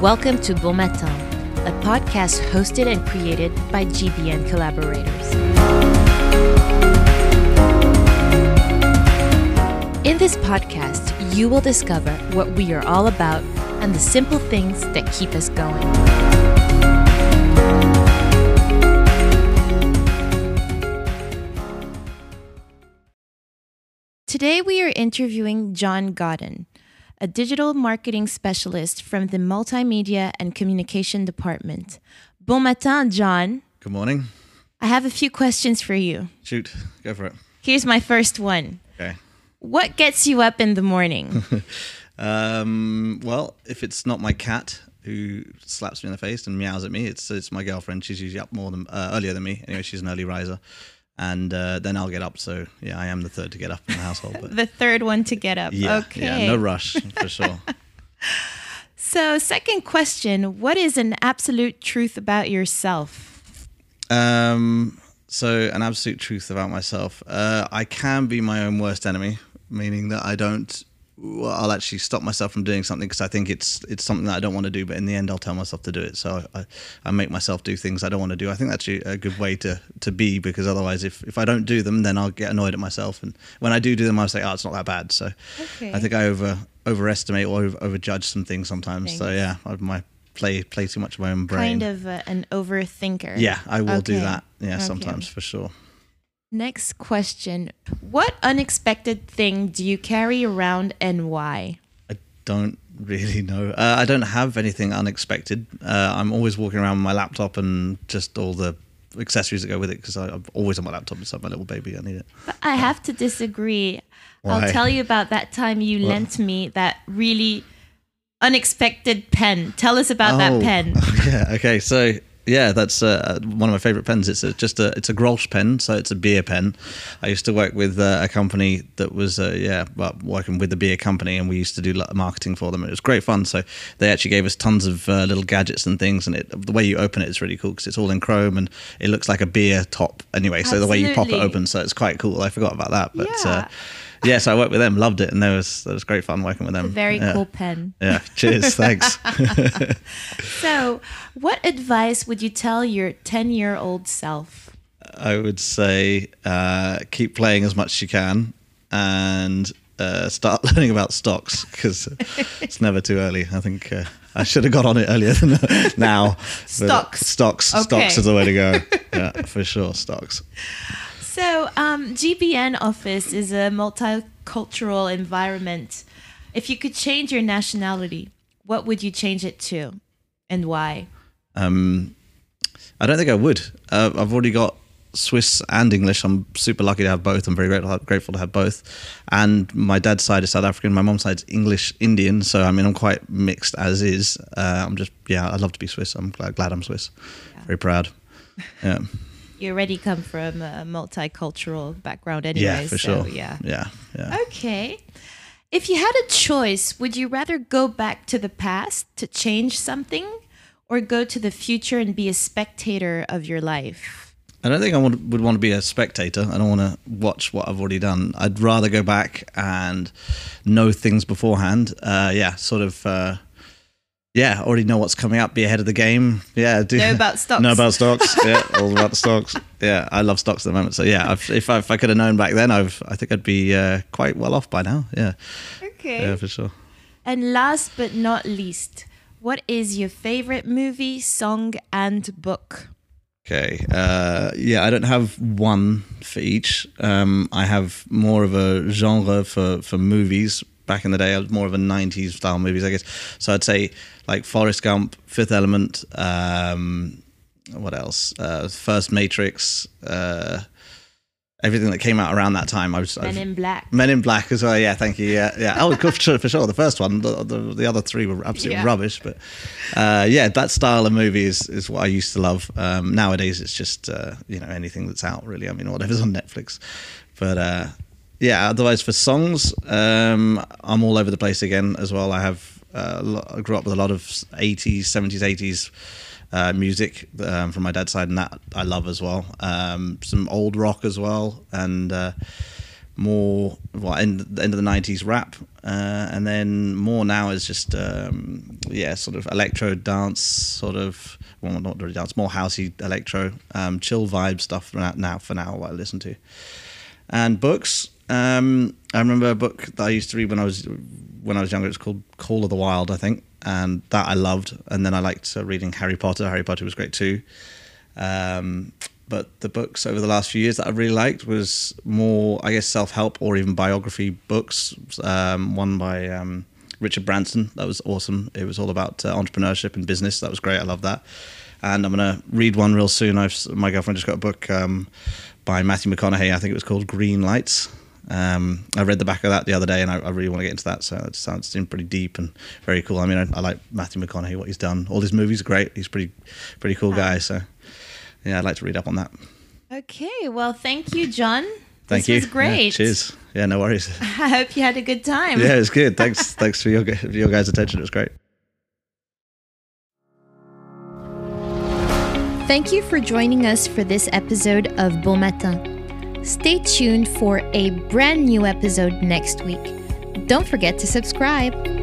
Welcome to Bon Matin, a podcast hosted and created by GBN collaborators. In this podcast, you will discover what we are all about and the simple things that keep us going. Today, we are interviewing John Godden, a digital marketing specialist from the Multimedia and Communication Department. Bon matin, John. Good morning. I have a few questions for you. Shoot, go for it. Here's my first one Okay. What gets you up in the morning? Um, well, if it's not my cat who slaps me in the face and meows at me, it's it's my girlfriend. She's usually up more than uh, earlier than me. Anyway, she's an early riser, and uh, then I'll get up. So yeah, I am the third to get up in the household. But the third one to get up. yeah, okay. yeah, no rush for sure. So, second question What is an absolute truth about yourself? Um, so an absolute truth about myself. Uh, I can be my own worst enemy, meaning that I don't. Well, I'll actually stop myself from doing something because I think it's it's something that I don't want to do, but in the end, I'll tell myself to do it. So I, I make myself do things I don't want to do. I think that's a a good way to, to be because otherwise, if, if I don't do them, then I'll get annoyed at myself. And when I do do them, I'll say, "Oh, it's not that bad." So Okay. I think I over overestimate or over, overjudge some things sometimes. So yeah, I my play play too much of my own brain. Kind of uh, an overthinker. Yeah, I will do that. Yeah, Okay. sometimes for sure. Next question What unexpected thing do you carry around and why? I don't really know. Uh, I don't have anything unexpected. Uh, I'm always walking around with my laptop and just all the accessories that go with it because I'm always on my laptop beside my little baby. I need it. But I have to disagree. I'll tell you about that time you lent me that really unexpected pen. Tell us about that Oh, pen. yeah. Okay. So yeah, that's uh, one of my favorite pens. It's a, just a it's a Grolsch pen, so it's a beer pen. I used to work with uh, a company that was uh, yeah, well, working with the beer company, and we used to do marketing for them. It was great fun. So they actually gave us tons of uh, little gadgets and things, and it, the way you open it is really cool because it's all in chrome and it looks like a beer top anyway. So the way you pop it open, so it's quite cool. I forgot about that, but Yeah. Yeah, so I worked with them, loved it, and there was that was great fun working with them. Very yeah. cool pen. Yeah. Cheers. Thanks. So, what advice would you tell your 10 year old self? I would say uh, keep playing as much as you can and uh, start learning about stocks because it's never too early. I think uh, I should have got on it earlier than now. Stocks. Stocks. Okay. Stocks is the way to go. Yeah, for sure. Stocks. So, um, GBN office is a multicultural environment. If you could change your nationality, what would you change it to and why? Um, I don't think I would. Uh, I've already got Swiss and English. I'm super lucky to have both. I'm very grateful, to have both. And my dad's side is South African. My mom's side's English Indian. So I mean, I'm quite mixed as is. Uh, I'm just yeah. I'd love to be Swiss. I'm glad, glad I'm Swiss. Very proud. Yeah. You already come from a multicultural background anyway. yeah, for so, sure. Yeah. Yeah. Yeah. Okay. If you had a choice, would you rather go back to the past to change something or go to the future and be a spectator of your life? I don't think I would, would want to be a spectator. I don't want to watch what I've already done. I'd rather go back and know things beforehand. Uh, yeah, sort of. Uh, yeah, already know what's coming up. Be ahead of the game. Yeah, do Know about stocks. know about stocks. Yeah, all about the stocks. Yeah, I love stocks at the moment. So yeah, I've, if I, if I could have known back then, I've I think I'd be uh, quite well off by now. Yeah, Okay. yeah, for sure. And last but not least, what is your favorite movie, song, and book? Okay. Uh, yeah, I don't have one for each. Um, I have more of a genre for, for movies. Back in the day, I was more of a 90s style movies, I guess. So I'd say like Forrest Gump, Fifth Element, um, what else? Uh, First Matrix, uh, everything that came out around that time. I was Men I've- in Black. Men in Black as well. Yeah, thank you. Yeah, yeah. Oh, for sure, for sure. The first one, the, the, the other three were absolutely Yeah. rubbish. But uh, yeah, that style of movie is, is what I used to love. Um, nowadays, it's just uh, you know anything that's out really. I mean, whatever's on Netflix. But uh, yeah, otherwise for songs, um, I'm all over the place again as well. I have uh, I grew up with a lot of 80s, 70s, 80s. Uh, music um, from my dad's side, and that I love as well. Um, some old rock as well, and uh, more well end, end of the 90s rap uh, and then more now is just um, yeah sort of electro dance sort of well not really dance more housey electro um, chill vibe stuff now for now what I listen to and books um, I remember a book that I used to read when I was when I was younger it's called Call of the Wild I think and that I loved and then I liked uh, reading Harry Potter Harry Potter was great too um, but the books over the last few years that I really liked was more, I guess, self help or even biography books. Um, one by um, Richard Branson that was awesome. It was all about uh, entrepreneurship and business. That was great. I love that. And I'm gonna read one real soon. I've my girlfriend just got a book um, by Matthew McConaughey. I think it was called Green Lights. Um, I read the back of that the other day, and I, I really want to get into that. So it sounds seems pretty deep and very cool. I mean, I, I, like Matthew McConaughey, what he's done. All his movies are great. He's pretty, pretty cool guy. So yeah, I'd like to read up on that. Okay, well, thank you, John. Thank this you. was great. Yeah, cheers. Yeah, no worries. I hope you had a good time. Yeah, it was good. Thanks. thanks for your for your guys' attention. It was great. Thank you for joining us for this episode of Bon Matin. Stay tuned for a brand new episode next week. Don't forget to subscribe.